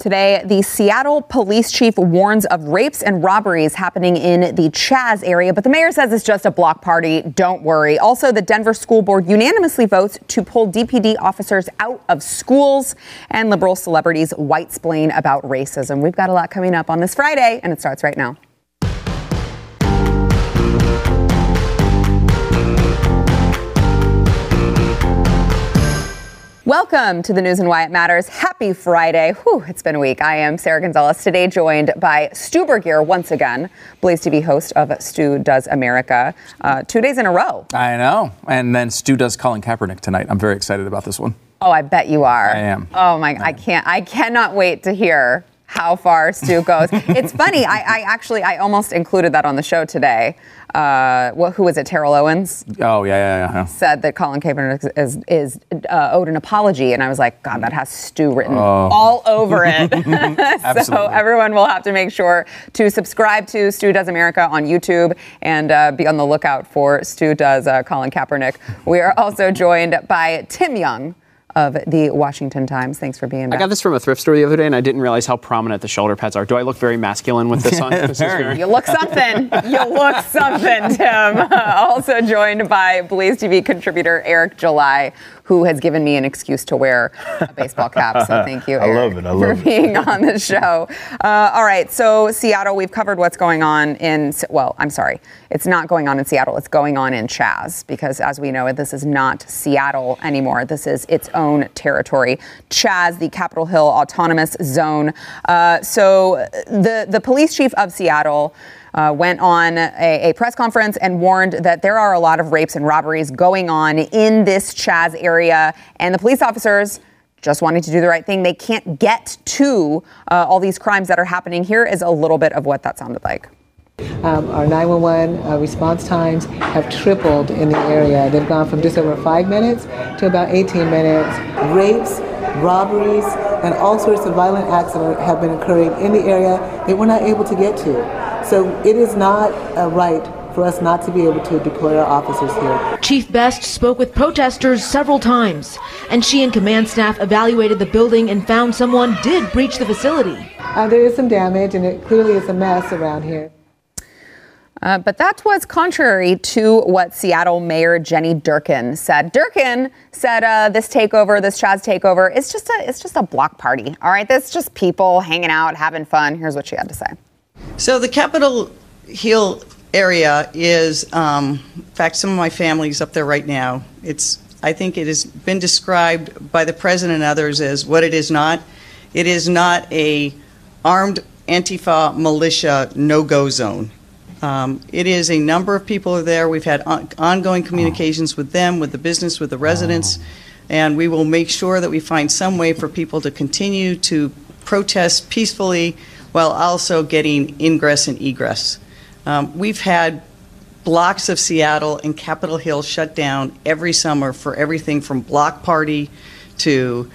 Today, the Seattle police chief warns of rapes and robberies happening in the Chaz area, but the mayor says it's just a block party. Don't worry. Also, the Denver School Board unanimously votes to pull DPD officers out of schools, and liberal celebrities white splain about racism. We've got a lot coming up on this Friday, and it starts right now. Welcome to the news and why it matters. Happy Friday. Whew, it's been a week. I am Sarah Gonzalez, today joined by Stu Burguiere once again, Blaze TV host of Stu Does America, uh, two days in a row. I know. And then Stu does Colin Kaepernick tonight. I'm very excited about this one. Oh, I bet you are. I am. Oh my, I, I can't, I cannot wait to hear how far Stu goes. it's funny. I, I, actually, I almost included that on the show today. Uh, what, who was it? Terrell Owens. Oh yeah, yeah, yeah. Said that Colin Kaepernick is, is, is uh, owed an apology, and I was like, God, that has Stu written oh. all over it. so everyone will have to make sure to subscribe to Stu Does America on YouTube and uh, be on the lookout for Stu Does uh, Colin Kaepernick. We are also joined by Tim Young of the Washington Times. Thanks for being back. I got this from a thrift store the other day, and I didn't realize how prominent the shoulder pads are. Do I look very masculine with this on? This very. You look something. you look something, Tim. also joined by Blaze TV contributor Eric July, who has given me an excuse to wear a baseball cap. So thank you, Eric, I love it. I love for it. being on the show. Uh, all right, so Seattle, we've covered what's going on in. Well, I'm sorry, it's not going on in Seattle. It's going on in Chaz because, as we know, this is not Seattle anymore. This is its own territory. Chaz, the Capitol Hill Autonomous Zone. Uh, so the the police chief of Seattle uh, went on a, a, press conference and warned that there are a lot of rapes and robberies going on in this Chaz area, and the police officers just wanting to do the right thing. They can't get to uh, all these crimes that are happening. Here is a little bit of what that sounded like. Um, our 911 uh, response times have tripled in the area. They've gone from just over five minutes to about 18 minutes. Rapes, robberies, and all sorts of violent acts have been occurring in the area that we're not able to get to. So it is not a right for us not to be able to deploy our officers here. Chief Best spoke with protesters several times, and she and command staff evaluated the building and found someone did breach the facility. Uh, there is some damage, and it clearly is a mess around here. Uh, but that was contrary to what Seattle Mayor Jenny Durkan said. Durkan said uh, this takeover, this Chaz takeover, is just a it's just a block party. All right, that's just people hanging out, having fun. Here's what she had to say. So the Capitol Hill area is, um, in fact, some of my family's up there right now. It's I think it has been described by the president and others as what it is not. It is not a armed Antifa militia no-go zone. Um, it is a number of people are there. We've had on- ongoing communications with them, with the business, with the residents, and we will make sure that we find some way for people to continue to protest peacefully while also getting ingress and egress. Um, we've had blocks of Seattle and Capitol Hill shut down every summer for everything from block party to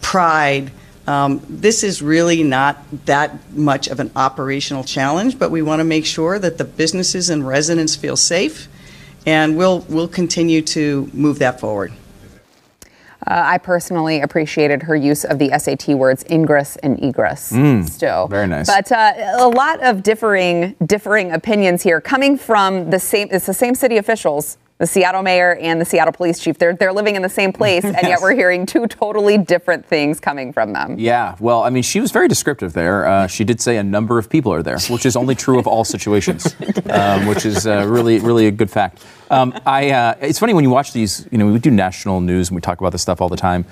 pride um, this is really not that much of an operational challenge, but we want to make sure that the businesses and residents feel safe, and we'll we'll continue to move that forward. Uh, I personally appreciated her use of the SAT words ingress and egress. Mm, still very nice. But uh, a lot of differing differing opinions here, coming from the same. It's the same city officials the Seattle mayor and the Seattle police chief. They're, they're living in the same place, and yet we're hearing two totally different things coming from them. Yeah, well, I mean, she was very descriptive there. Uh, she did say a number of people are there, which is only true of all situations, um, which is uh, really, really a good fact. Um, I, uh, it's funny when you watch these, you know, we do national news and we talk about this stuff all the time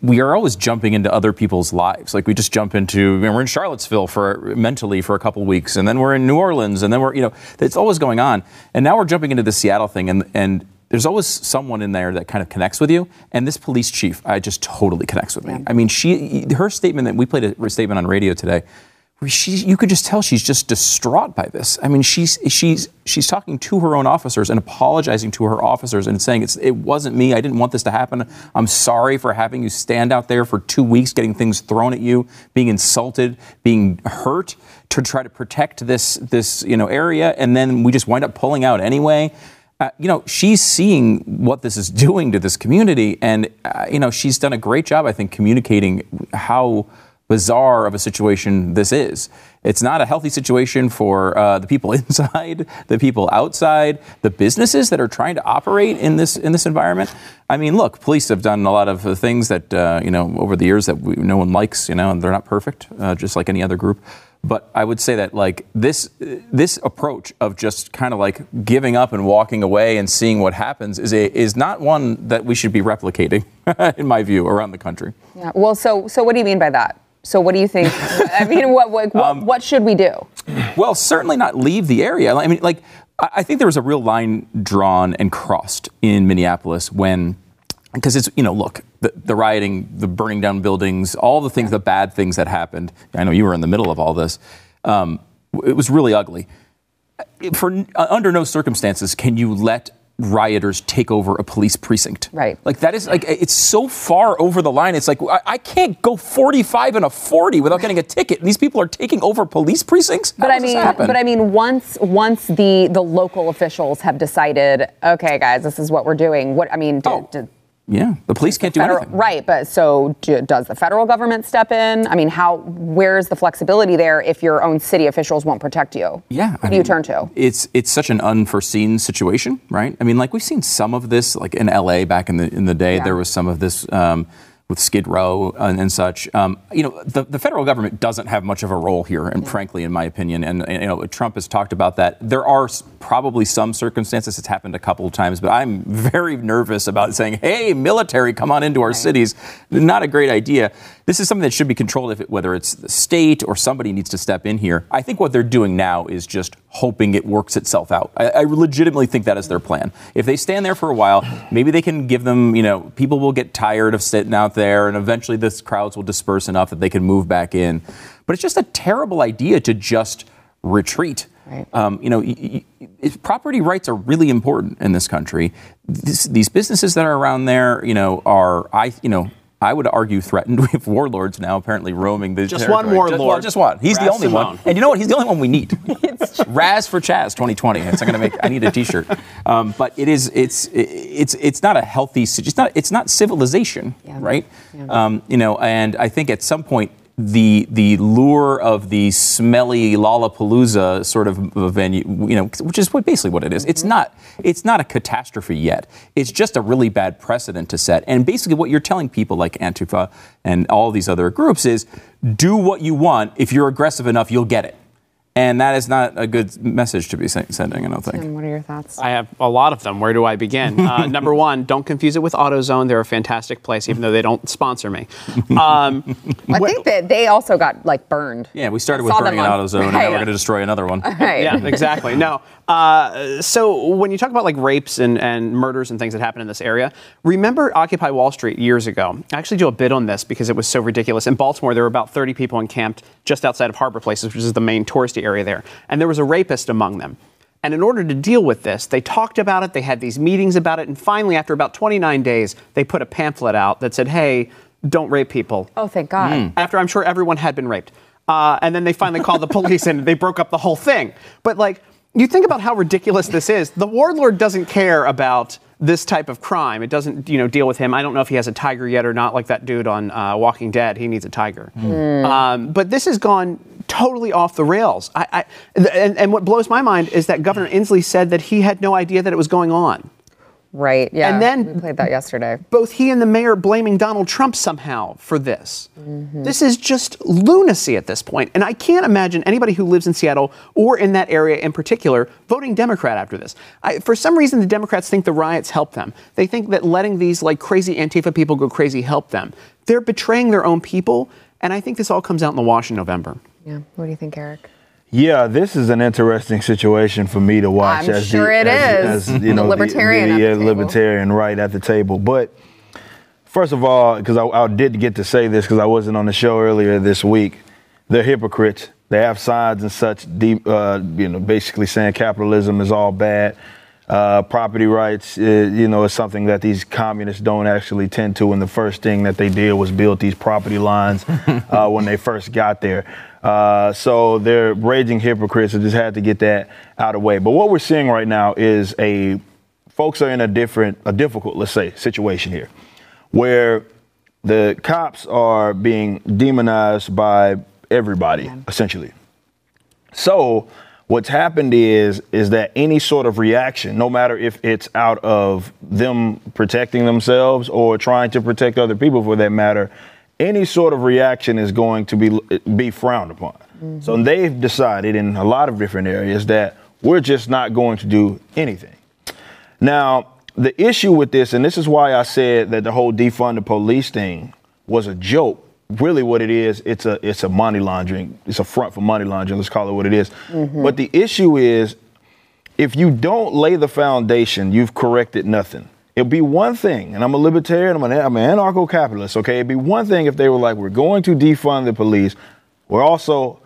we are always jumping into other people's lives. Like we just jump into, we're in Charlottesville for mentally for a couple weeks, and then we're in New Orleans, and then we're, you know, it's always going on. And now we're jumping into the Seattle thing, and and there's always someone in there that kind of connects with you. And this police chief, I just totally connects with me. Yeah. I mean, she, her statement that we played a statement on radio today she, you could just tell she's just distraught by this. I mean, she's she's she's talking to her own officers and apologizing to her officers and saying it's it wasn't me. I didn't want this to happen. I'm sorry for having you stand out there for two weeks, getting things thrown at you, being insulted, being hurt to try to protect this this you know area, and then we just wind up pulling out anyway. Uh, you know, she's seeing what this is doing to this community, and uh, you know, she's done a great job, I think, communicating how bizarre of a situation this is. It's not a healthy situation for uh, the people inside, the people outside, the businesses that are trying to operate in this in this environment. I mean, look, police have done a lot of things that uh, you know over the years that we, no one likes, you know, and they're not perfect, uh, just like any other group. But I would say that like this this approach of just kind of like giving up and walking away and seeing what happens is a is not one that we should be replicating, in my view, around the country. Yeah. Well, so so what do you mean by that? So what do you think? I mean, what what, what, Um, what should we do? Well, certainly not leave the area. I mean, like, I I think there was a real line drawn and crossed in Minneapolis when, because it's, you know, look, the, the rioting, the burning down buildings, all the things, the bad things that happened. I know you were in the middle of all this. Um, it was really ugly. For uh, under no circumstances can you let rioters take over a police precinct. Right. Like that is like it's so far over the line. It's like I, I can't go 45 and a 40 without getting a ticket. These people are taking over police precincts. But How I does this mean, but I mean, once once the the local officials have decided, okay, guys, this is what we're doing. What I mean, Oh. Yeah, the police can't do federal, anything. right? But so do, does the federal government step in? I mean, how? Where's the flexibility there if your own city officials won't protect you? Yeah, Who I do you turn to? It's it's such an unforeseen situation, right? I mean, like we've seen some of this, like in L.A. back in the in the day, Yeah. there was some of this um, with Skid Row and, and such. Um, you know, the, the federal government doesn't have much of a role here, and frankly, in my opinion, and, and, you know, Trump has talked about that. There are probably some circumstances it's happened a couple of times, but I'm very nervous about saying, "Hey, military, come on into our cities." Not a great idea. This is something that should be controlled, if it, whether it's the state or somebody needs to step in here. I think what they're doing now is just hoping it works itself out. I, I legitimately think that is their plan. If they stand there for a while, maybe they can give them, you know, people will get tired of sitting out there, and eventually the crowds will disperse enough that they can move back in. But it's just a terrible idea to just retreat. Right. Um, you know, y- y- y- property rights are really important in this country. This, these businesses that are around there, you know, are I, you know. I would argue threatened. We have warlords now apparently roaming the Just one warlord. Just, well, just one. He's the Raz only one. And you know what? He's the only one we need. Raz for Chaz 2020. It's not going to make. I need a T-shirt. Um, but it is. It's. It's. It's not a healthy. It's not. It's not civilization, Yeah. right? Um, you know. And I think at some point the the lure of the smelly Lollapalooza sort of venue, you know, which is what basically what it is. It's mm-hmm. not it's not a catastrophe yet. It's just a really bad precedent to set. And basically, what you're telling people like Antifa and all these other groups is, do what you want. If you're aggressive enough, you'll get it. And that is not a good message to be sending. I don't think. And what are your thoughts? I have a lot of them. Where do I begin? Uh, number one, don't confuse it with AutoZone. They're a fantastic place, even though they don't sponsor me. Um, I think that they also got like burned. Yeah, we started with burning an on- AutoZone, and now we're going to destroy another one. Right. yeah, exactly. No. Uh, so when you talk about like rapes and, and murders and things that happen in this area, remember Occupy Wall Street years ago? I actually do a bit on this because it was so ridiculous. In Baltimore, there were about 30 people encamped just outside of Harbor Places, which is the main touristy area there, and there was a rapist among them. And in order to deal with this, they talked about it, they had these meetings about it, and finally, after about 29 days, they put a pamphlet out that said, hey, don't rape people Oh, thank God. after I'm sure everyone had been raped. Uh, and then they finally called the police and they broke up the whole thing. But like, you think about how ridiculous this is. The warlord doesn't care about this type of crime. It doesn't, you know, deal with him. I don't know if he has a tiger yet or not. Like that dude on uh, Walking Dead, he needs a tiger. Um, but this has gone totally off the rails. I, I, and, and what blows my mind is that Governor Inslee said that he had no idea that it was going on Right. Yeah. And then- we played that yesterday. both he and the mayor blaming Donald Trump somehow for this. Mm-hmm. This is just lunacy at this point. And I can't imagine anybody who lives in Seattle or in that area in particular voting Democrat after this. I, for some reason, the Democrats think the riots help them. They think that letting these like crazy Antifa people go crazy help them. They're betraying their own people. And I think this all comes out in the wash in November. Yeah. What do you think, Eric? Yeah, this is an interesting situation for me to watch. I'm as sure the, it as, is. As, you The know, libertarian yeah, the table. libertarian right at the table. But first of all, because I, I did get to say this because I wasn't on the show earlier this week, they're hypocrites. They have signs and such, deep, uh, you know, basically saying capitalism is all bad. Uh, property rights, uh, you know, is something that these communists don't actually tend to. And the first thing that they did was build these property lines uh, when they first got there. Uh, so they're raging hypocrites. I just had to get that out of the way. But what we're seeing right now is a folks are in a different, a difficult, let's say, situation here, where the cops are being demonized by everybody, essentially. So what's happened is is that any sort of reaction, no matter if it's out of them protecting themselves or trying to protect other people for that matter, any sort of reaction is going to be be frowned upon. So mm-hmm. they've decided in a lot of different areas that we're just not going to do anything. Now, the issue with this, and this is why I said that the whole defund the police thing was a joke. Really, what it is, it's a it's a money laundering. It's a front for money laundering. Let's call it what it is. But the issue is, if you don't lay the foundation, you've corrected nothing. It'd be one thing, and I'm a libertarian, I'm an, I'm an anarcho-capitalist, okay? It'd be one thing if they were like, we're going to defund the police. We're also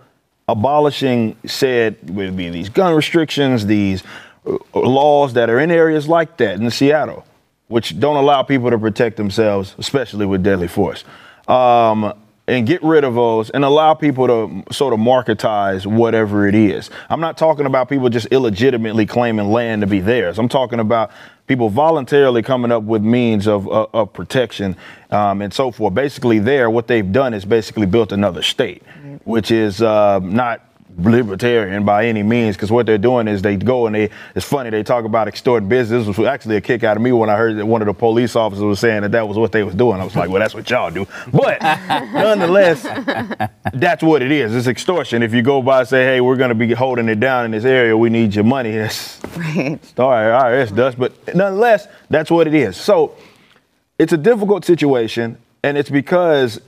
abolishing said, would be these gun restrictions, these uh, laws that are in areas like that in Seattle, which don't allow people to protect themselves, especially with deadly force. Um, and get rid of those and allow people to sort of marketize whatever it is. I'm not talking about people just illegitimately claiming land to be theirs. I'm talking about people voluntarily coming up with means of, of, of protection um, and so forth. Basically, there, what they've done is basically built another state, which is uh, not libertarian by any means because what they're doing is they go and they it's funny they talk about extorting business. This was actually a kick out of me when i heard that one of the police officers was saying that that was what they was doing. I was like well that's what y'all do. But nonetheless that's what it is. It's extortion. If you go by and say hey we're going to be holding it down in this area we need your money that's Right. all right irs does but nonetheless that's what it is. So it's a difficult situation, and it's because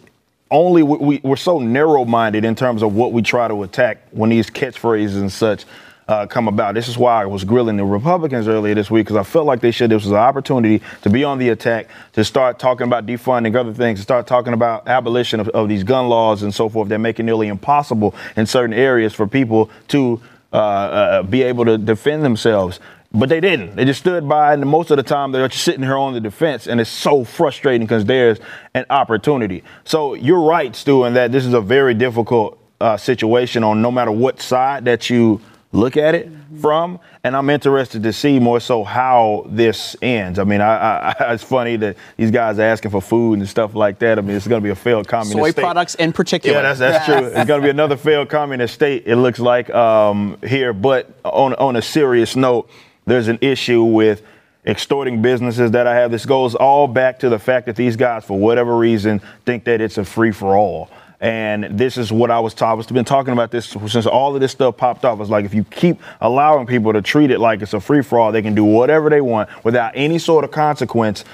only we, we, we're so narrow-minded in terms of what we try to attack when these catchphrases and such uh, come about. This is why I was grilling the Republicans earlier this week because I felt like they should. This was an opportunity to be on the attack, to start talking about defunding other things, to start talking about abolition of, of these gun laws and so forth that make it nearly impossible in certain areas for people to uh, uh, be able to defend themselves. But they didn't. They just stood by, and most of the time they're just sitting here on the defense, and it's so frustrating because there's an opportunity. So you're right, Stu, in that this is a very difficult uh, situation on no matter what side that you look at it from. And I'm interested to see more so how this ends. I mean, I, I, I- it's funny that these guys are asking for food and stuff like that. I mean, it's going to be a failed communist Soy state. products in particular. Yeah, that's that's true. It's going to be another failed communist state. It looks like um, here. But on on a serious note, there's an issue with extorting businesses that I have. This goes all back to the fact that these guys, for whatever reason, think that it's a free for all. And this is what I was taught. I've been talking about this since all of this stuff popped off. It's like if you keep allowing people to treat it like it's a free for all, they can do whatever they want without any sort of consequence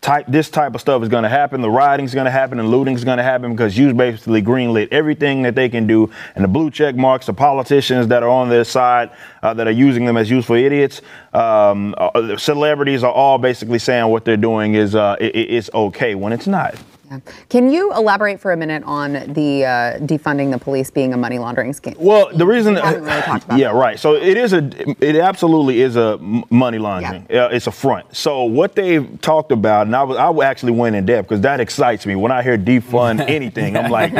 type this type of stuff is going to happen. The rioting's going to happen and looting's going to happen because you basically greenlit everything that they can do. And the blue check marks, the politicians that are on their side uh, that are using them as useful idiots, um, uh, celebrities are all basically saying what they're doing is uh, i i- it's okay when it's not. Yeah. Can you elaborate for a minute on the uh, defunding the police being a money laundering scheme? Well, the reason, We haven't really talked about yeah, that. right. So it is a, it absolutely is a money laundering. Uh, it's a front. So what they've talked about, and I was, I actually went in depth because that excites me. When I hear defund anything, I'm like,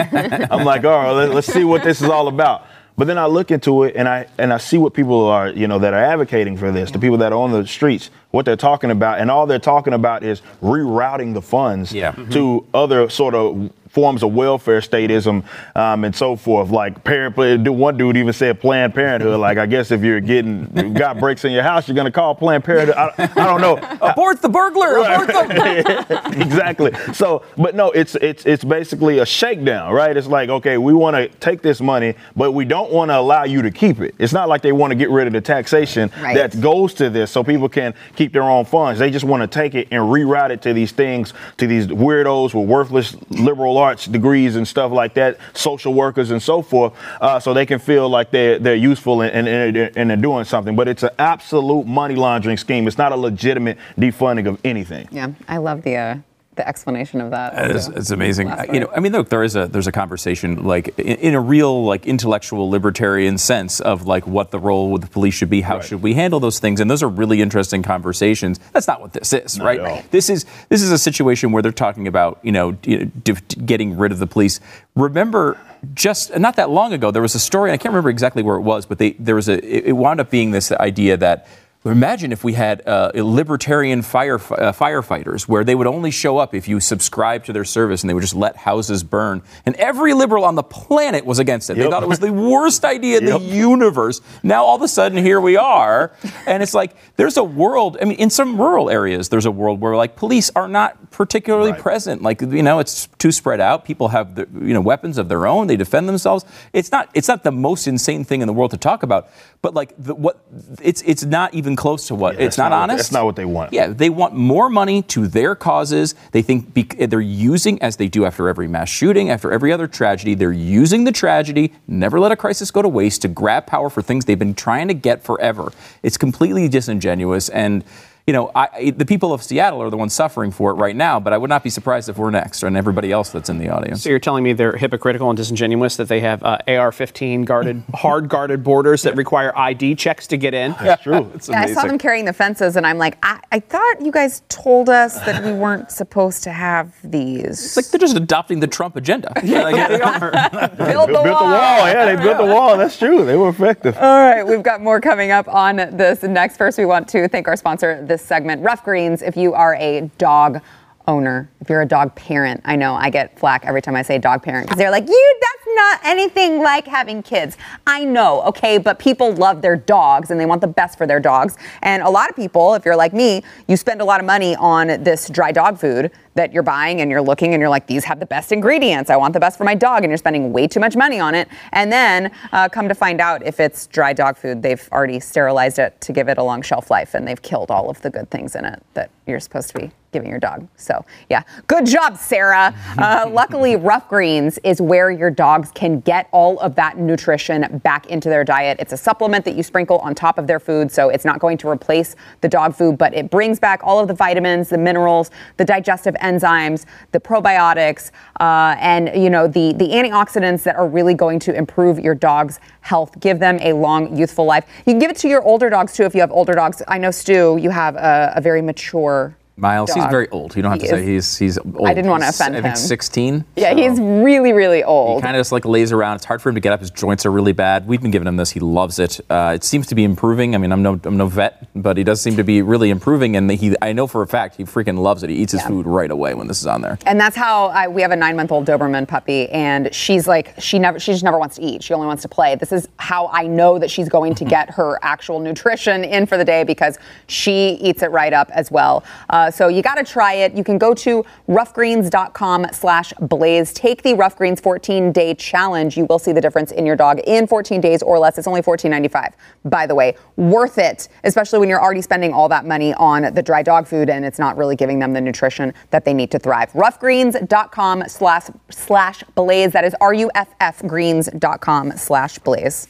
I'm like, all right, let's see what this is all about. But then I look into it and I and I see what people are, you know, that are advocating for this, the people that are on the streets, what they're talking about, and all they're talking about is rerouting the funds Yeah. to mm-hmm. other sort of forms of welfare statism um, and so forth. Like parent, one dude even said Planned Parenthood. Like I guess if you're getting you got breaks in your house, you're gonna call Planned Parenthood. I, I don't know. Abort the burglar! Abort the exactly. So, but no, it's it's it's basically a shakedown, right? It's like, okay, we want to take this money, but we don't want to allow you to keep it. It's not like they want to get rid of the taxation Right. that goes to this, so people can keep their own funds. They just want to take it and reroute it to these things, to these weirdos with worthless liberal arts degrees and stuff like that, social workers and so forth, uh, so they can feel like they're they're useful and, and, and they're- and they're doing something. But it's an absolute money laundering scheme. It's not a legitimate defunding of anything. Yeah, I love the uh, the explanation of that. It's, it's amazing. Last Uh, You know. I mean, look, there is a there's a conversation like in, in a real like intellectual libertarian sense of like what the role of the police should be, how Right. should we handle those things, and those are really interesting conversations. That's not what this is, right? This is this is a situation where they're talking about you know d- d- getting rid of the police. Remember. Just not that long ago, there was a story. I can't remember exactly where it was, but they, there was a. It it wound up being this idea that Imagine if we had uh, libertarian fire, uh, firefighters where they would only show up if you subscribe to their service and they would just let houses burn. And every liberal on the planet was against it. They thought it was the worst idea in Yep. the universe. Now all of a sudden here we are. And it's like there's a world, I mean, in some rural areas, there's a world where like police are not particularly Right. present. Like, you know, it's too spread out. People have, the, you know, weapons of their own. They defend themselves. It's not, it's not the most insane thing in the world to talk about. But like, the, what, it's, it's not even close to what, Yeah, it's not, not honest. that's not what they want. Yeah, they want more money to their causes. They think bec- they're using, as they do after every mass shooting, after every other tragedy, they're using the tragedy, never let a crisis go to waste, to grab power for things they've been trying to get forever. It's completely disingenuous. And, you know, I, the people of Seattle are the ones suffering for it right now, but I would not be surprised if we're next and everybody else that's in the audience. So you're telling me they're hypocritical and disingenuous that they have uh, AR-15 guarded, hard guarded borders that require ID checks to get in? That's true. It's Yeah, I saw them carrying the fences, and I'm like, I, I thought you guys told us that we weren't supposed to have these. It's like they're just adopting the Trump agenda. Like, they are. build the built the wall. Yeah, they built the wall. That's true. They were effective. All right, we've got more coming up on this next. First, we want to thank our sponsor this segment, Ruff Greens. If you are a dog owner, if you're a dog parent, I know I get flack every time I say dog parent because they're like, you, not anything like having kids. I know, okay, but people love their dogs and they want the best for their dogs. And a lot of people, if you're like me, you spend a lot of money on this dry dog food that you're buying and you're looking and you're like, these have the best ingredients. I want the best for my dog. And you're spending way too much money on it. And then uh, come to find out if it's dry dog food, they've already sterilized it to give it a long shelf life and they've killed all of the good things in it that you're supposed to be giving your dog. So, yeah, good job, Sarah. Uh, luckily, Ruff Greens is where your dogs can get all of that nutrition back into their diet. It's a supplement that you sprinkle on top of their food, so it's not going to replace the dog food, but it brings back all of the vitamins, the minerals, the digestive enzymes, the probiotics, uh, and you know the the antioxidants that are really going to improve your dog's health, give them a long, youthful life. You can give it to your older dogs too if you have older dogs. I know Stu, you have a, a very mature. Miles, he's very old. You don't have He to say is- he's he's old. I didn't wanna He's, offend I think him. 16. Yeah, so he's really, really old. He kind of just like lays around. It's hard for him to get up. His joints are really bad. We've been giving him this. He loves it. Uh, it seems to be improving. I mean, I'm no I'm no vet, but he does seem to be really improving. And he I know for a fact he freaking loves it. He eats his food right away when this is on there. And that's how I, we have a nine-month-old Doberman puppy, and she's like, she never, she just never wants to eat. She only wants to play. This is how I know that she's going to get her actual nutrition in for the day because she eats it right up as well. Uh, Uh, so you got to try it. You can go to ruffgreens.com slash blaze. Take the Ruff Greens 14-day challenge. You will see the difference in your dog in 14 days or less. It's only $14.95. By the way, worth it, especially when you're already spending all that money on the dry dog food and it's not really giving them the nutrition that they need to thrive. Ruffgreens.com slash slash blaze. That is R-U-F-F greens.com slash blaze.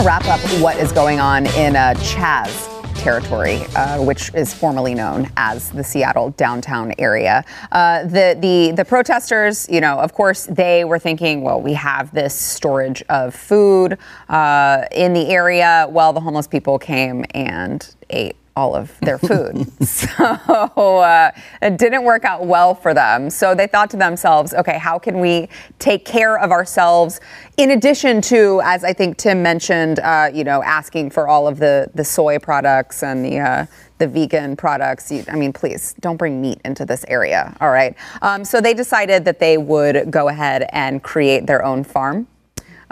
To wrap up what is going on in uh, Chaz territory, uh, which is formerly known as the Seattle downtown area. Uh, the the the protesters, you know, of course, they were thinking, well, we have this storage of food uh, in the area. Well, the homeless people came and ate all of their food. so uh, it didn't work out well for them. So they thought to themselves, okay, how can we take care of ourselves in addition to, as I think Tim mentioned, uh, you know, asking for all of the, the soy products and the, uh, the vegan products. You- I mean, please don't bring meat into this area. All right. Um, so they decided that they would go ahead and create their own farm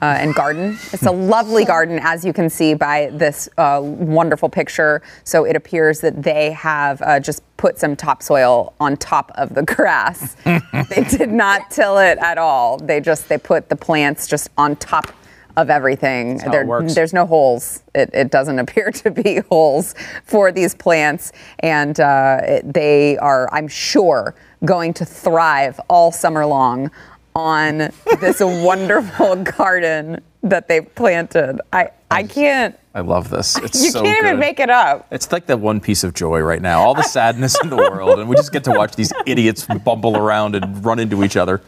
uh, and garden. It's a lovely garden, as you can see by this uh, wonderful picture. So it appears that they have uh, just put some topsoil on top of the grass. they did not till it at all. They just they put the plants just on top of everything. works. There's no holes. It, it doesn't appear to be holes for these plants, and uh, it, they are, I'm sure, going to thrive all summer long on this wonderful garden that they've planted. I, I can't. I love this. It's You so can't even good. make it up. It's like that one piece of joy right now. All the sadness in the world, and we just get to watch these idiots bumble around and run into each other.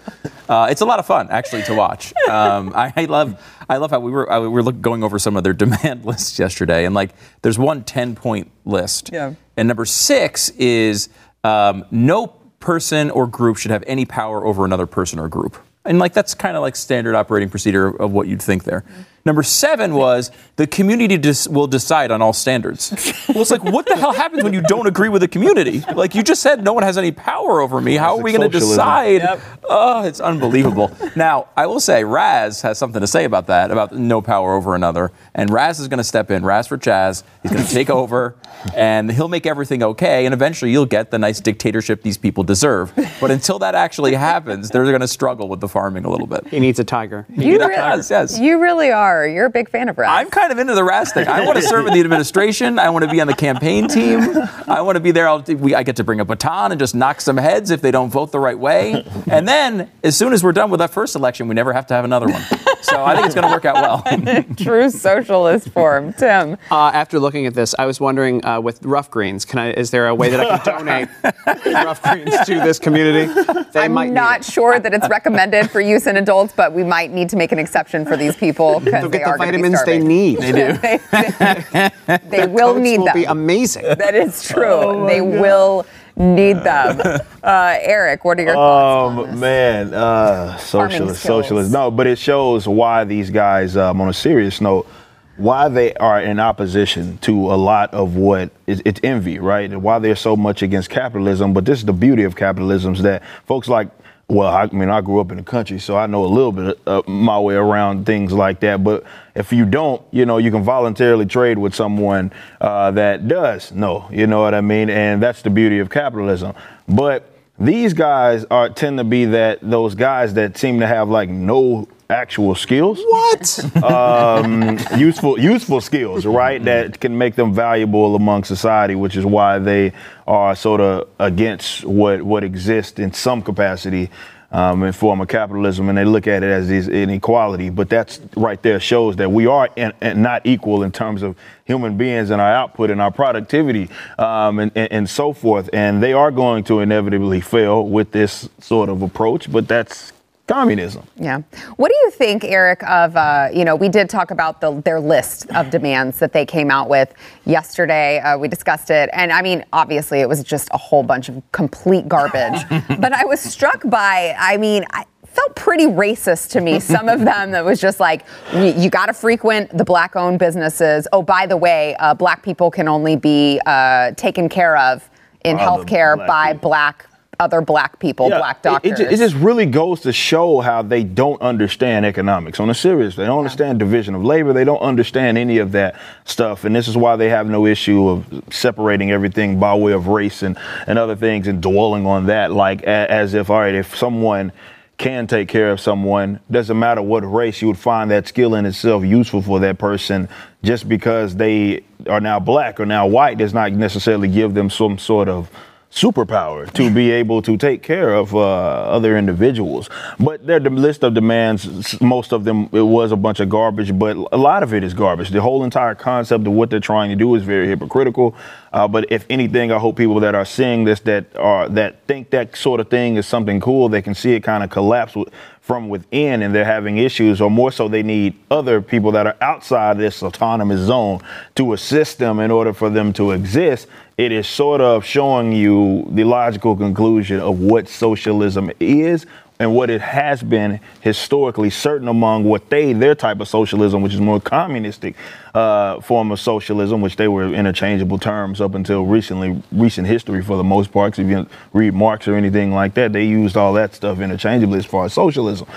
Uh, it's a lot of fun, actually, to watch. Um, I, I love, I love how we were uh, we were look, going over some of their demand lists yesterday, and like there's one 10 point list, Yeah. and number six is um, no person or group should have any power over another person or group. And like that's kind of like standard operating procedure of what you'd think there. Number seven was the community dis- will decide on all standards. well, it's like what the hell happens when you don't agree with the community? Like you just said, no one has any power over me. How are we going to Socialism. decide? Oh, it's unbelievable. now I will say, Raz has something to say about that, about no power over another. And Raz is going to step in. Raz for Chaz. He's going to take over, and he'll make everything okay. And eventually, you'll get the nice dictatorship these people deserve. But until that actually happens, they're going to struggle with the farming a little bit. He needs a tiger. You, Yes, rea- yes. you really are. You're a big fan of Raz. I'm kind of into the Raz thing. I want to serve in the administration. I want to be on the campaign team. I want to be there. I'll, we, I get to bring a baton and just knock some heads if they don't vote the right way. And then, as soon as we're done with that first election, we never have to have another one. So I think it's going to work out well. True socialist form. Tim. Uh, after looking at this, I was wondering uh, with ruff greens, can I? Is there a way that I can donate ruff greens to this community? They might I'm need not sure that it's recommended for use in adults, but we might need to make an exception for these people because They'll they get the are gonna be vitamins they need. They do. they, they will Coats need will them. be amazing. that is true. Oh they will need them. Uh, Eric, what are your thoughts? on this? Um, man, uh, socialist, socialist. No, but it shows why these guys, um, on a serious note, why they are in opposition to a lot of what is it's envy, right? And why they're so much against capitalism. But this is the beauty of capitalism is that folks like, well, I mean, I grew up in the country, so I know a little bit of my way around things like that. But if you don't, you know, you can voluntarily trade with someone uh, that does know, you know what I mean? And that's the beauty of capitalism. But these guys are tend to be that those guys that seem to have like no actual skills What? um, useful useful skills, right? That can make them valuable among society, which is why they are sort of against what what exists in some capacity um, in form of capitalism, and they look at it as this inequality. But that's right there shows that we are in, in not equal in terms of human beings and our output and our productivity um, and, and, and so forth. And they are going to inevitably fail with this sort of approach, but that's communism. Yeah. What do you think, Eric, of, uh, you know, we did talk about the, their list of demands that they came out with yesterday. Uh, we discussed it. And I mean, obviously, it was just a whole bunch of complete garbage. but I was struck by, I mean, I, felt pretty racist to me. Some of them that was just like, you got to frequent the black owned businesses. Oh, by the way, uh, black people can only be uh, taken care of in healthcare black by people. black other black people, black it- it, doctors. it just really goes to show how they don't understand economics on a serious. They don't understand division of labor. They don't understand any of that stuff, and this is why they have no issue of separating everything by way of race and and other things and dwelling on that, like a, as if all right, if someone can take care of someone, doesn't matter what race, you would find that skill in itself useful for that person. Just because they are now black or now white does not necessarily give them some sort of superpower to be able to take care of uh, other individuals. But their the list of demands, most of them, it was a bunch of garbage, but a lot of it is garbage. The whole entire concept of what they're trying to do is very hypocritical. Uh, but if anything, I hope people that are seeing this, that are that think that sort of thing is something cool, they can see it kind of collapse with, from within, and they're having issues, or more so, they need other people that are outside this autonomous zone to assist them in order for them to exist it is sort of showing you the logical conclusion of what socialism is and what it has been historically certain among what they their type of socialism which is more communistic uh, form of socialism which they were interchangeable terms up until recently recent history for the most part if you read marx or anything like that they used all that stuff interchangeably as far as socialism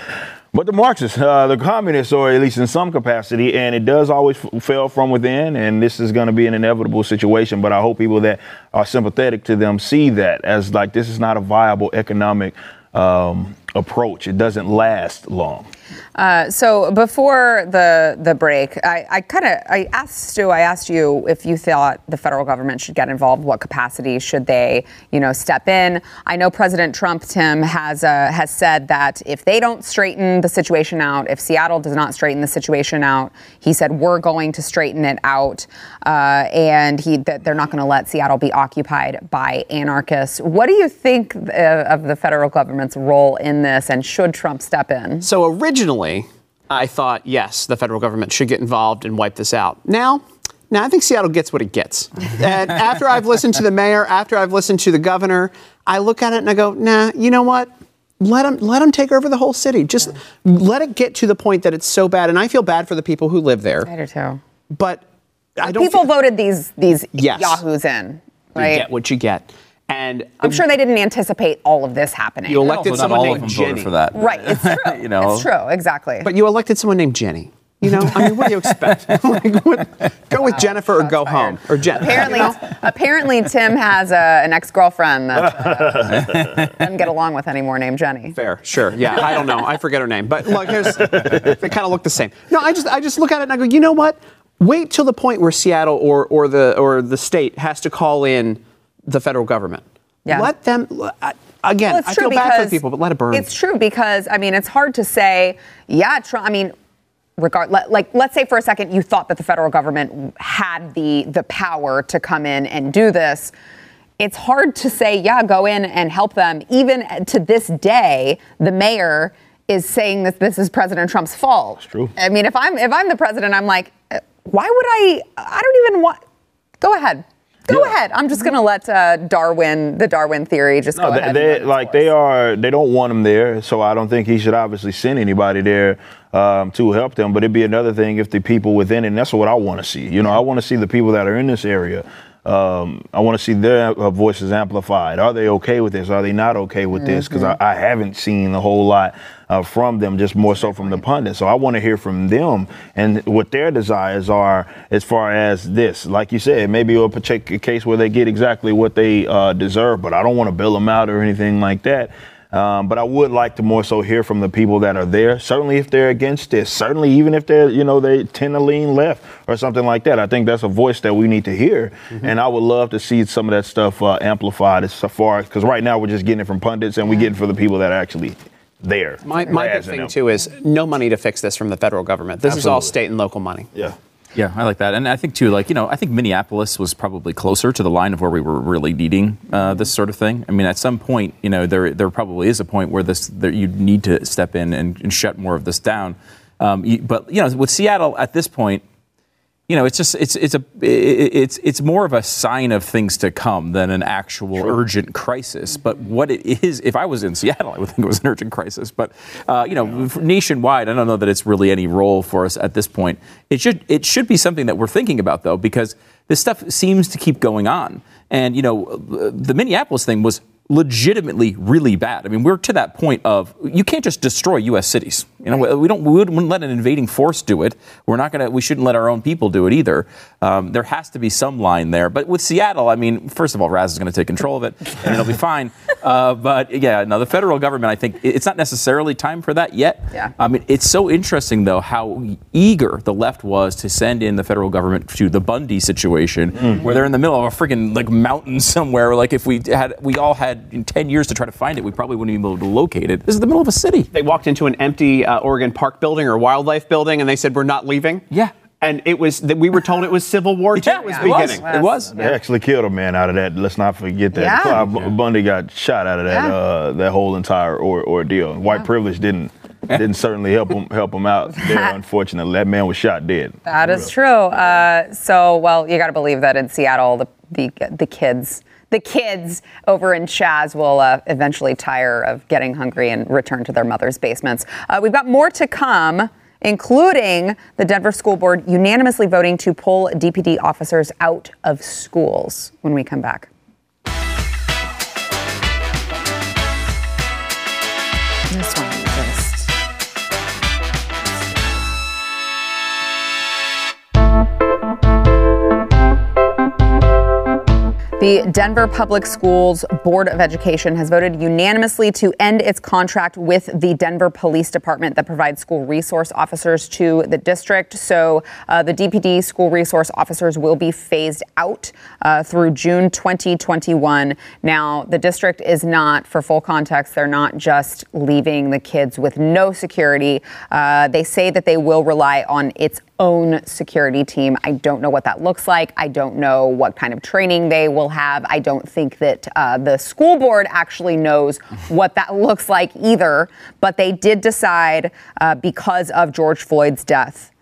but the Marxists, uh, the communists, or at least in some capacity, and it does always f- fail from within, and this is going to be an inevitable situation. But I hope people that are sympathetic to them see that as like this is not a viable economic um, approach. It doesn't last long. Uh, so before the the break, I, I kind of I asked Stu, I asked you if you thought the federal government should get involved. What capacity should they, you know, step in? I know President Trump, Tim, has uh, has said that if they don't straighten the situation out, if Seattle does not straighten the situation out, he said we're going to straighten it out, uh, and he that they're not going to let Seattle be occupied by anarchists. What do you think uh, of the federal government's role in this, and should Trump step in? So originally, I thought yes, the federal government should get involved and wipe this out. Now, now I think Seattle gets what it gets. and after I've listened to the mayor, after I've listened to the governor, I look at it and I go, nah, you know what? let them let them take over the whole city. Just let it get to the point that it's so bad. And I feel bad for the people who live there. I do too. But I don't People feel, voted these these Yes. yahoos in, you right? get what you get. And I'm sure they didn't anticipate all of this happening. You elected someone all of named them voted Jenny. for that. right, it's true. You know. it's true, exactly. But you elected someone named Jenny. You know, I mean, what do you expect? like, what, go with Jennifer or go home or Jen. apparently, apparently, Tim has a, an ex-girlfriend that uh, doesn't get along with anymore, named Jenny. Fair, sure. Yeah, I don't know. I forget her name, but look, here's they kind of look the same. No, I just I just look at it and I go, you know what? Wait till the point where Seattle or or the or the state has to call in the federal government. Yeah. Let them again. Well, I feel bad for people, but let it burn. It's true because I mean, it's hard to say. Yeah, Trump. I mean, regard le- like let's say for a second you thought that the federal government had the the power to come in and do this. It's hard to say, yeah, go in and help them. Even to this day, the mayor is saying that this is President Trump's fault. It's true. I mean, if I'm if I'm the president, I'm like, uh, why would I? I don't even want. Go ahead. Go Yeah. ahead. I'm just going to let uh, Darwin, the Darwin theory, just No, go they, ahead. they like they are. They don't want him there, so I don't think he should obviously send anybody there um, to help them. But it'd be another thing if the people within, it, and that's what I want to see. You know, I want to see the people that are in this area. Um, I want to see their uh, voices amplified. Are they okay with this? Are they not okay with this? Because I, I haven't seen a whole lot uh, from them, just more so from the pundits. So I want to hear from them and what their desires are as far as this. Like you said, maybe a particular case where they get exactly what they uh, deserve, but I don't want to bail them out or anything like that. Um, but I would like to more so hear from the people that are there. Certainly, if they're against this. Certainly, even if they're, you know, they tend to lean left or something like that. I think that's a voice that we need to hear. And I would love to see some of that stuff uh, amplified as far because right now we're just getting it from pundits and we get it for the people that are actually there. my my big thing them. too is no money to fix this from the federal government. This is all state and local money. Yeah. Yeah, I like that, and I think too, like you know, I think Minneapolis was probably closer to the line of where we were really needing uh, this sort of thing. I mean, at some point, you know, there there probably is a point where this there, you need to step in and, and shut more of this down. Um, you, but you know, with Seattle at this point, you know, it's just it's it's a it's it's more of a sign of things to come than an actual urgent crisis. But what it is, if I was in Seattle, I would think it was an urgent crisis. But uh, you know, nationwide, I don't know that it's really any role for us at this point. It should it should be something that we're thinking about though, because this stuff seems to keep going on. And you know, the Minneapolis thing was legitimately really bad. I mean, we're to that point of you can't just destroy U.S. cities. You know, we don't we wouldn't let an invading force do it. We're not gonna. We shouldn't let our own people do it either. Um, there has to be some line there. But with Seattle, I mean, first of all, Raz is going to take control of it, and it'll be fine. Uh, but yeah, no, the federal government. I think it's not necessarily time for that yet. Yeah. I mean, it's so interesting though how eager the left was to send in the federal government to the Bundy situation, where they're in the middle of a freaking like mountain somewhere. Like if we had, we all had ten years to try to find it, we probably wouldn't even be able to locate it. This is the middle of a city. They walked into an empty uh, Oregon Park building or wildlife building, and they said, "We're not leaving." Yeah. And it was that we were told it was Civil War too. Yeah, it was it was. beginning. It was. They actually killed a man out of that. Let's not forget that. Yeah. Clive Bu- Bundy got shot out of that Yeah. uh, that whole entire or- ordeal. White privilege didn't didn't certainly help him help him out there. Unfortunately, that man was shot dead. That is true. Uh, so, well, you got to believe that in Seattle, the, the the kids, the kids over in Chaz will uh, eventually tire of getting hungry and return to their mother's basements. Uh, we've got more to come. Including the Denver School Board unanimously voting to pull DPD officers out of schools when we come back. The Denver Public Schools Board of Education has voted unanimously to end its contract with the Denver Police Department that provides school resource officers to the district. So uh, the DPD school resource officers will be phased out uh, through June 2021. Now, the district is not, for full context, they're not just leaving the kids with no security. Uh, they say that they will rely on its own security team. I don't know what that looks like. I don't know what kind of training they will have. I don't think that uh, the school board actually knows what that looks like either. But they did decide uh, because of George Floyd's death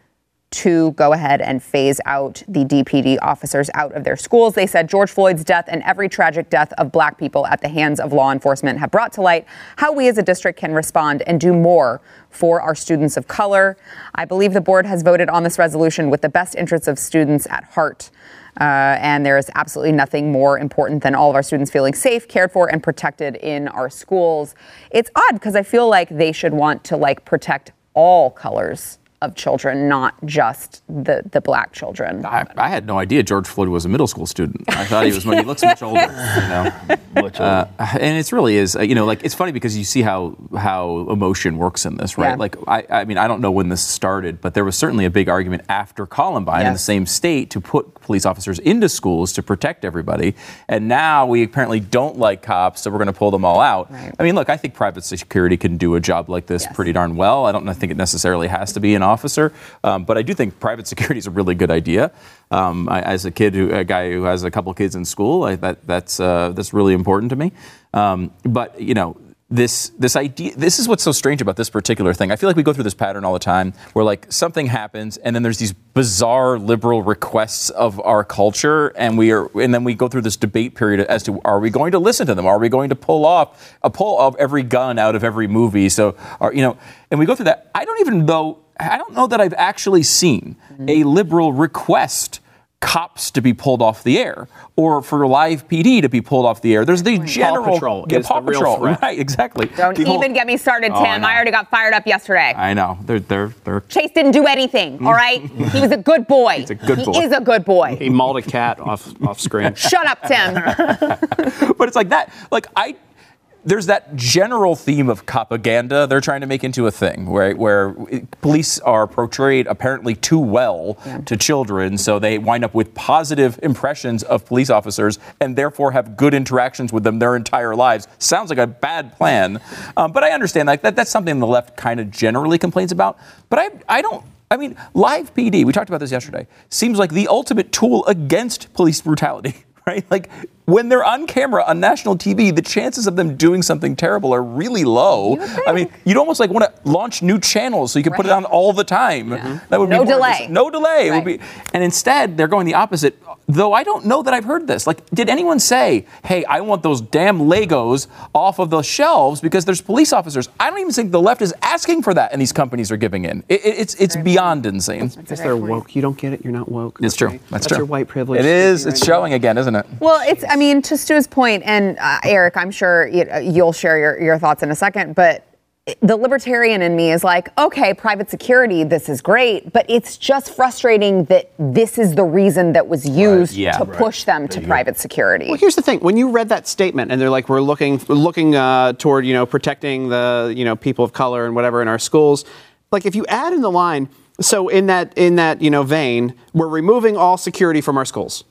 to go ahead and phase out the DPD officers out of their schools. They said George Floyd's death and every tragic death of black people at the hands of law enforcement have brought to light how we as a district can respond and do more for our students of color. I believe the board has voted on this resolution with the best interests of students at heart. Uh, and there is absolutely nothing more important than all of our students feeling safe, cared for, and protected in our schools. It's odd because I feel like they should want to like protect all colors of children, not just the, the black children. I, I had no idea George Floyd was a middle school student. I thought he was. He looks much older. You know, Much uh, and it's really is. uh, You know, like it's funny because you see how how emotion works in this, right? Yeah. Like I, I mean, I don't know when this started, but there was certainly a big argument after Columbine in the same state to put police officers into schools to protect everybody. And now we apparently don't like cops, so we're going to pull them all out. Right. I mean, look, I think private security can do a job like this Yes. pretty darn well. I don't think it necessarily has to be an officer, um, but I do think private security is a really good idea. Um, I, as a kid, who, a guy who has a couple kids in school, I, that that's uh, that's really important to me. Um, but you know. This this idea this is what's so strange about this particular thing. I feel like we go through this pattern all the time where like something happens and then there's these bizarre liberal requests of our culture and we are and then we go through this debate period as to are we going to listen to them? Are we going to pull off a pull of every gun out of every movie? So are you know and we go through that. I don't even know I don't know that I've actually seen a liberal request cops to be pulled off the air or for live PD to be pulled off the air. There's the general Patrol Yeah, is Paw the real Patrol, threat. right? Exactly. Don't People- even get me started, Oh, I Tim. I, already got fired up yesterday. I know they're they're they're Chase didn't do anything, all right? he was a good boy. He's a good he boy. is a good boy. He mauled a cat off off screen. Shut up, Tim. but it's like that. Like I, there's that general theme of propaganda they're trying to make into a thing, where where police are portrayed apparently too well to children, so they wind up with positive impressions of police officers and therefore have good interactions with them their entire lives. Sounds like a bad plan, um, but I understand like that. That's something the left kind of generally complains about. But I, I don't. I mean, live PD, we talked about this yesterday, seems like the ultimate tool against police brutality, right? Like when they're on camera on national TV, the chances of them doing something terrible are really low. I mean, you'd almost like want to launch new channels so you can put it on all the time. That would No be delay. efficient. No delay. It would be, and instead, they're going the opposite. Though I don't know that I've heard this. Like, did anyone say, "Hey, I want those damn Legos off of the shelves because there's police officers"? I don't even think the left is asking for that, and these companies are giving in. It, it- it's it's beyond insane. Because they're woke. You don't get it. You're not woke. It's okay? true. That's, That's true. your white privilege. It is. It's right showing again, isn't it? Well, it's, I mean, to Stu's point, and uh, Eric, I'm sure you- you'll share your, your thoughts in a second, but the libertarian in me is like, okay, private security, this is great, but it's just frustrating that this is the reason that was used yeah. to Right. push them to private security. Well, here's the thing: when you read that statement, and they're like, "We're looking, looking uh, toward, you know, protecting the, you know, people of color and whatever in our schools." Like, if you add in the line, so in that, in that, you know, vein, we're removing all security from our schools.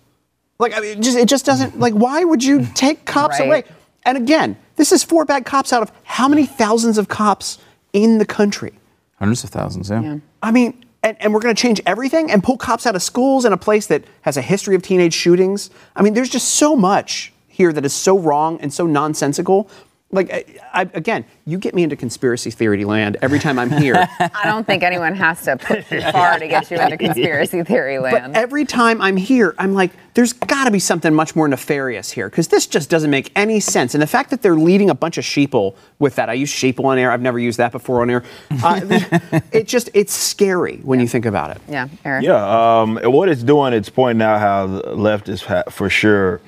Like, I mean, it just, it just doesn't. Like, why would you take cops Right. away? And again, this is four bad cops out of how many thousands of cops in the country? Hundreds of thousands. Yeah. I mean, and, and we're going to change everything and pull cops out of schools in a place that has a history of teenage shootings. I mean, there's just so much here that is so wrong and so nonsensical. Like, I, I, again, you get me into conspiracy theory land every time I'm here. I don't think anyone has to push you far to get you into conspiracy theory land. but land. every time I'm here, I'm like, there's got to be something much more nefarious here because this just doesn't make any sense. And the fact that they're leading a bunch of sheeple with that, I use sheeple on air. I've never used that before on air. Uh, it just, it's scary when you think about it. yeah, Eric. Yeah, um, what it's doing, it's pointing out how the leftists ha- for sure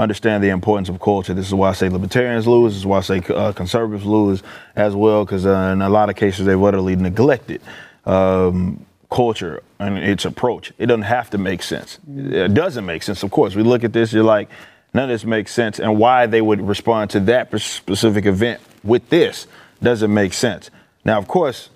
understand the importance of culture. This is why I say libertarians lose. This is why I say uh, conservatives lose as well, because uh, in a lot of cases they've utterly neglected um, culture and its approach. It doesn't have to make sense. It doesn't make sense, of course. We look at this, you're like, none of this makes sense, and why they would respond to that specific event with this doesn't make sense. Now, of course,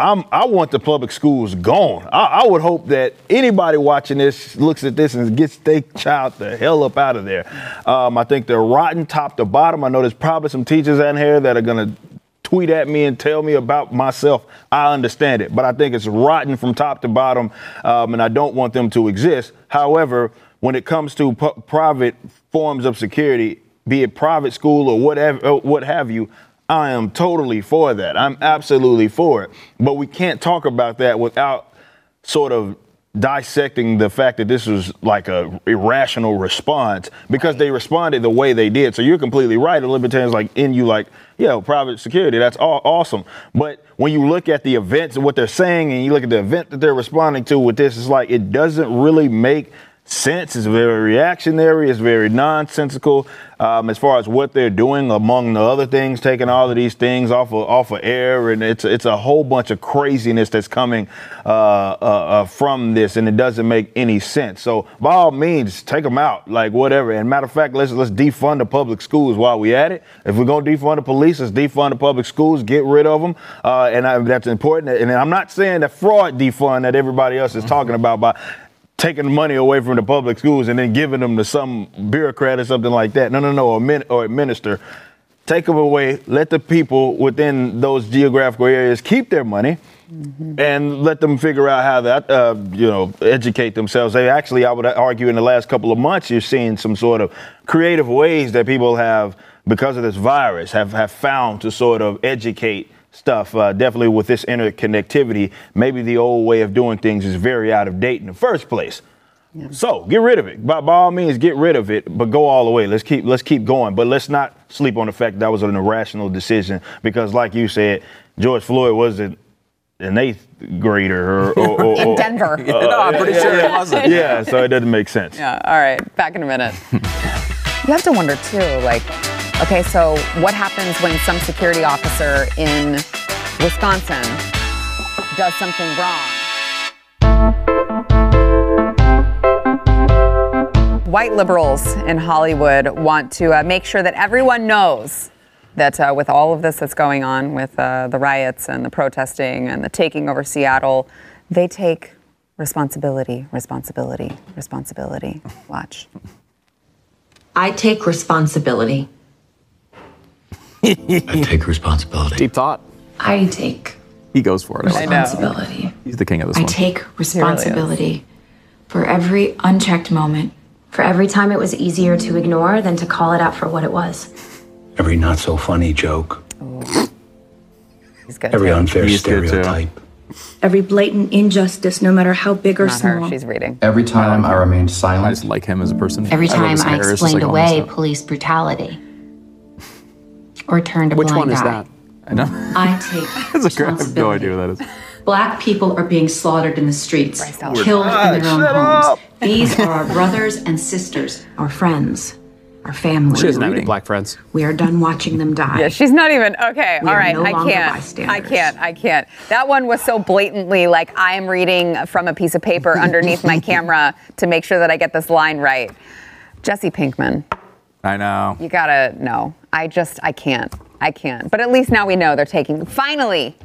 I'm, I want the public schools gone. I, I would hope that anybody watching this looks at this and gets their child the hell up out of there. Um, I think they're rotten top to bottom. I know there's probably some teachers out here that are going to tweet at me and tell me about myself. I understand it, but I think it's rotten from top to bottom, um, and I don't want them to exist. However, when it comes to pu- private forms of security, be it private school or whatever, or what have you, I am totally for that. I'm absolutely for it. But we can't talk about that without sort of dissecting the fact that this was like a irrational response because they responded the way they did. So you're completely right. The libertarians like in you like, yeah, private security, that's all awesome. But when you look at the events and what they're saying and you look at the event that they're responding to with this, it's like it doesn't really make sense. It's very reactionary. It's very nonsensical um, as far as what they're doing. Among the other things, taking all of these things off of off of air, and it's it's a whole bunch of craziness that's coming uh, uh, uh, from this, and it doesn't make any sense. So by all means, take them out, like whatever. And matter of fact, let's let's defund the public schools while we at it. If we're gonna defund the police, let's defund the public schools, get rid of them, uh, and I, that's important. And I'm not saying that fraud defund that everybody else is talking about by taking money away from the public schools and then giving them to some bureaucrat or something like that. No, no, no, or, min- or a minister. Take them away. Let the people within those geographical areas keep their money. And let them figure out how that, uh, you know, educate themselves. They actually, I would argue, in the last couple of months, you're seeing some sort of creative ways that people have, because of this virus, have, have found to sort of educate stuff. Uh, definitely with this interconnectivity, maybe the old way of doing things is very out of date in the first place. So get rid of it. By, by all means, get rid of it, but go all the way. Let's keep let's keep going. But let's not sleep on the fact that, that was an irrational decision because, like you said, George Floyd wasn't an eighth grader or, or, or, In or- Denver. no, I'm pretty sure it wasn't. yeah, so it doesn't make sense. Yeah, all right, back in a minute. you have to wonder too, like, okay, so what happens when some security officer in Wisconsin does something wrong? White liberals in Hollywood want to uh, make sure that everyone knows that uh, with all of this that's going on, with uh, the riots and the protesting and the taking over Seattle, they take responsibility, responsibility, responsibility. Watch. I take responsibility. I take responsibility. Deep thought. I take He goes for it. I like responsibility. He's the king of this I one. take responsibility for every unchecked moment. For every time it was easier to ignore than to call it out for what it was. Every not so funny joke. He's good. Every too. unfair He's stereotype. Every blatant injustice, no matter how big or Not her. small. She's reading. Every time I remained silent. I silent, just like him as a person. Every time his I hair. It's just explained like away up. police brutality or turned a Which blind one is eye. that? I know. I take That's a great, I have no idea what that is. Black people are being slaughtered in the streets, Bryce Dallas killed in their own homes. up. These are our brothers and sisters, Our friends, our family. She doesn't have any black friends. We are done watching them die. Yeah, she's not even okay. We all are no I can't. I can't. I can't. That one was so blatantly like I am reading from a piece of paper underneath my camera to make sure that I get this line right. Jesse Pinkman, I know. you gotta know. I just I can't. I can't. But at least now we know they're taking. Finally,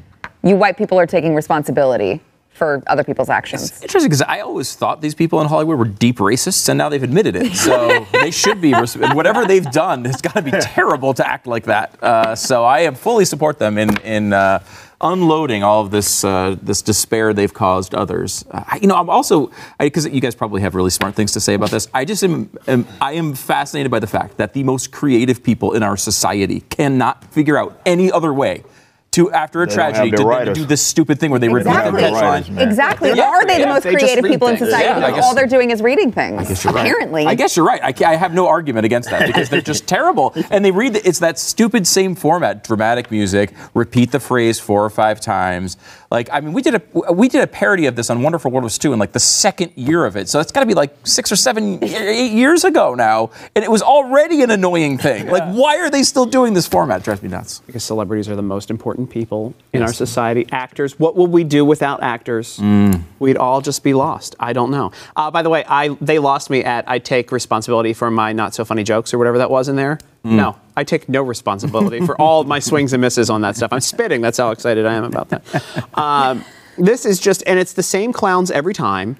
you white people are taking responsibility for other people's actions. Interesting because I always thought these people in Hollywood were deep racists, and now they've admitted it. So they should be. res- Whatever they've done, it's got to be terrible to act like that. Uh, so I am fully support them in in uh, unloading all of this uh, this despair they've caused others. Uh, you know, I'm also because you guys probably have really smart things to say about this. I just am, am I am fascinated by the fact that the most creative people in our society cannot figure out any other way. To after a They tragedy, their to, do this stupid thing where they repeat the Writers, catchline. man. Exactly. Yeah, Are they yeah, the most they creative read people in society? Yeah, guess- all they're doing is reading things. I guess you're right. Apparently. I guess you're right. I, I have no argument against that because they're just terrible. And they read the, it's that stupid same format, dramatic music, repeat the phrase four or five times. Like I mean, we did a we did a parody of this on Wonderful World of Stu in like the second year of it. So it's got to be like six or seven, eight years ago now, and it was already an annoying thing. Like, why are they still doing this format? Drives me nuts. Because celebrities are the most important people in our society. Actors, what would we do without actors? We'd all just be lost. I don't know. Uh, by the way, I they lost me at I take responsibility for my not so funny jokes or whatever that was in there. No, I take no responsibility for all my swings and misses on that stuff. I'm spitting. That's how excited I am about that. Um, this is just, and it's the same clowns every time.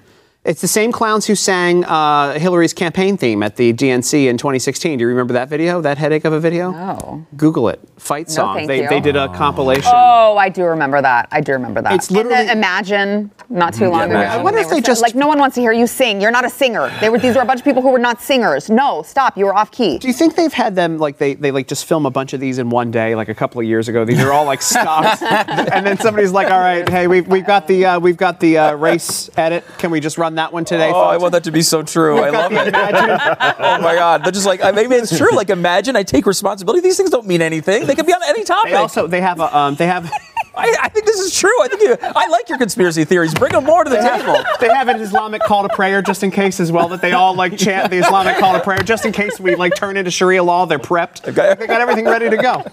It's the same clowns who sang uh, Hillary's campaign theme at the DNC in 2016. Do you remember that video? That headache of a video? No. Google it. Fight song. thank they, you. they did a compilation. Oh, I do remember that. I do remember that. It's And literally- Imagine not too long ago. I wonder if were they just- like no one wants to hear you sing. You're not a singer. They were these were a bunch of people who were not singers. No, stop. You were off key. Do you think they've had them like they, they like just film a bunch of these in one day, like a couple of years ago? These are all like stocks, and then somebody's like, "All right, hey, we've, we've got the uh, we've got the uh, race edit. Can we just run that one today?" Oh, I want that to be so true. I love it. oh my God. They're just like, I mean, it's true. Like, imagine I take responsibility. These things don't mean anything. They can be on any topic. They also they have a um, they have I, I think this is true. I think you, I like your conspiracy theories. Bring them more to the table. they have an Islamic call to prayer just in case as well that they all like chant the Islamic call to prayer just in case we like turn into Sharia law. They're prepped. They got everything ready to go.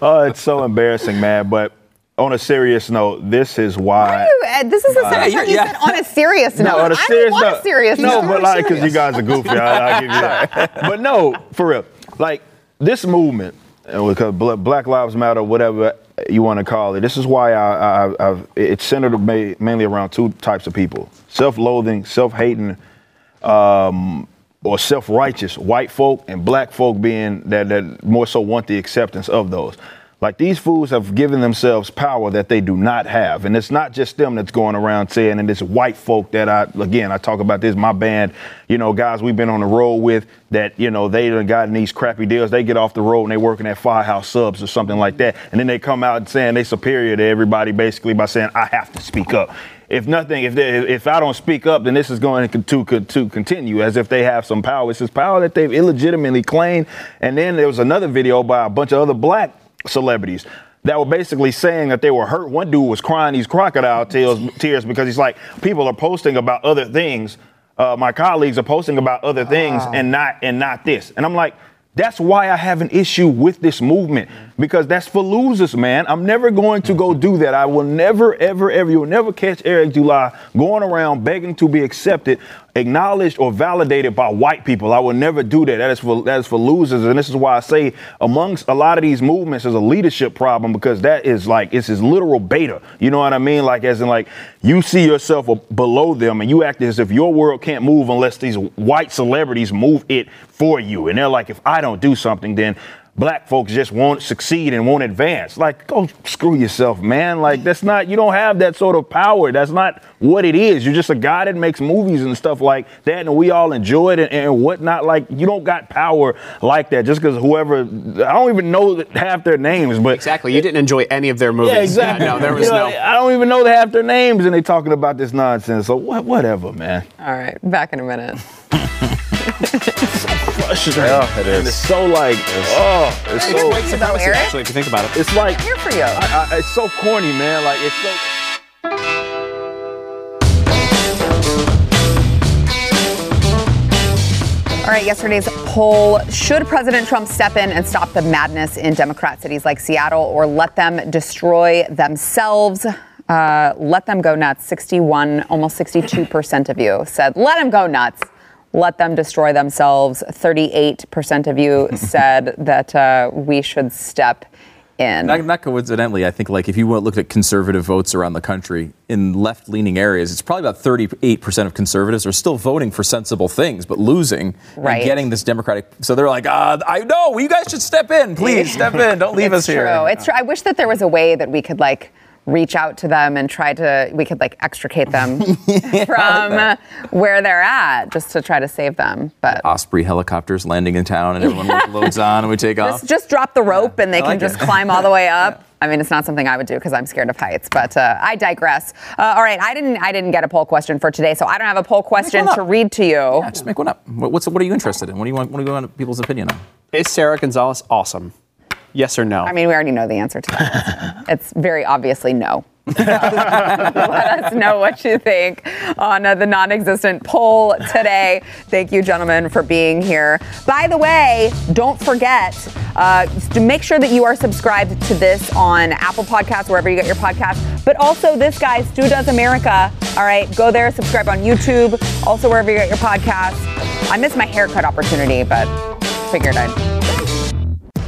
Oh, it's so embarrassing, man. But on a serious note, this is why. Uh, This is the second yeah, time you yeah. said on a serious note. No, on a I serious don't want note. a serious no, note. but like, because you guys are goofy, I, I give you that. but no, for real, like this movement, because Black Lives Matter, whatever you want to call it, this is why I, I, I've, it's centered mainly around two types of people: self-loathing, self-hating, um, or self-righteous white folk, and black folk being that that more so want the acceptance of those. Like these fools have given themselves power that they do not have. And it's not just them that's going around saying, and it's white folk that I, again, I talk about this, my band, you know, guys we've been on the road with that, you know, they done gotten these crappy deals. They get off the road and they working at Firehouse Subs or something like that. And then they come out saying they superior to everybody basically by saying, I have to speak up. If nothing, if they, if I don't speak up, then this is going to, to to continue as if they have some power. It's this power that they've illegitimately claimed. And then there was another video by a bunch of other black celebrities that were basically saying that they were hurt. One dude was crying these crocodile tears, tears because he's like, people are posting about other things. Uh, my colleagues are posting about other things and not and not this. And I'm like, that's why I have an issue with this movement because that's for losers, man. I'm never going to go do that. I will never, ever, ever. You will never catch Eric July going around begging to be accepted, acknowledged, or validated by white people. I will never do that. That is for that is for losers, and this is why I say amongst a lot of these movements, there's a leadership problem because that is like it's his literal beta. You know what I mean? Like as in like you see yourself below them, and you act as if your world can't move unless these white celebrities move it for you. And they're like, if I don't do something, then black folks just won't succeed and won't advance. Like, go screw yourself, man. Like, that's not, you don't have that sort of power. That's not what it is. You're just a guy that makes movies and stuff like that, and we all enjoy it and, and whatnot. Like, you don't got power like that just because whoever, I don't even know half their names, but. Exactly. You didn't enjoy any of their movies. Yeah, exactly. no, there was You know, no. I don't even know half their names, and they talking about this nonsense. So what, whatever, man. All right, back in a minute. Frustrating. Yeah, it is. It's so like, oh, it's so. Quite surprising, Eric? actually, if you think about it. It's like I'm here for you. I, I, it's so corny, man. Like it's so. All right, yesterday's poll should President Trump step in and stop the madness in Democrat cities like Seattle or let them destroy themselves? Uh, let them go nuts. 61, almost 62% of you said, let them go nuts. Let them destroy themselves. 38% of you said that uh, we should step in. Not, not coincidentally, I think like if you looked at conservative votes around the country in left-leaning areas, it's probably about 38% of conservatives are still voting for sensible things, but losing Right. and getting this democratic. So they're like, ah, I know, you guys should step in, please step in, don't leave it's us here. True. It's true. I wish that there was a way that we could like reach out to them and try to we could like extricate them from where they're at just to try to save them. But Osprey helicopters landing in town, and everyone loads on, and we take off. just just drop the rope and they I can like just it. climb all the way up. I mean, it's not something I would do because I'm scared of heights, but uh, I digress. Uh, all right, I didn't I didn't get a poll question for today, so I don't have a poll question one to read to you. Yeah, just make one up. What's what are you interested in? What do you want? What do you want people's opinion on? Is Sara Gonzales awesome? Yes or no? I mean, we already know the answer to that. it's very obviously no. Let us know what you think on uh, the non existent poll today. Thank you, gentlemen, for being here. By the way, don't forget uh, to make sure that you are subscribed to this on Apple Podcasts, wherever you get your podcasts, but also this guy, Stu Does America. All right, go there, subscribe on YouTube, also wherever you get your podcasts. I missed my haircut opportunity, but figured I'd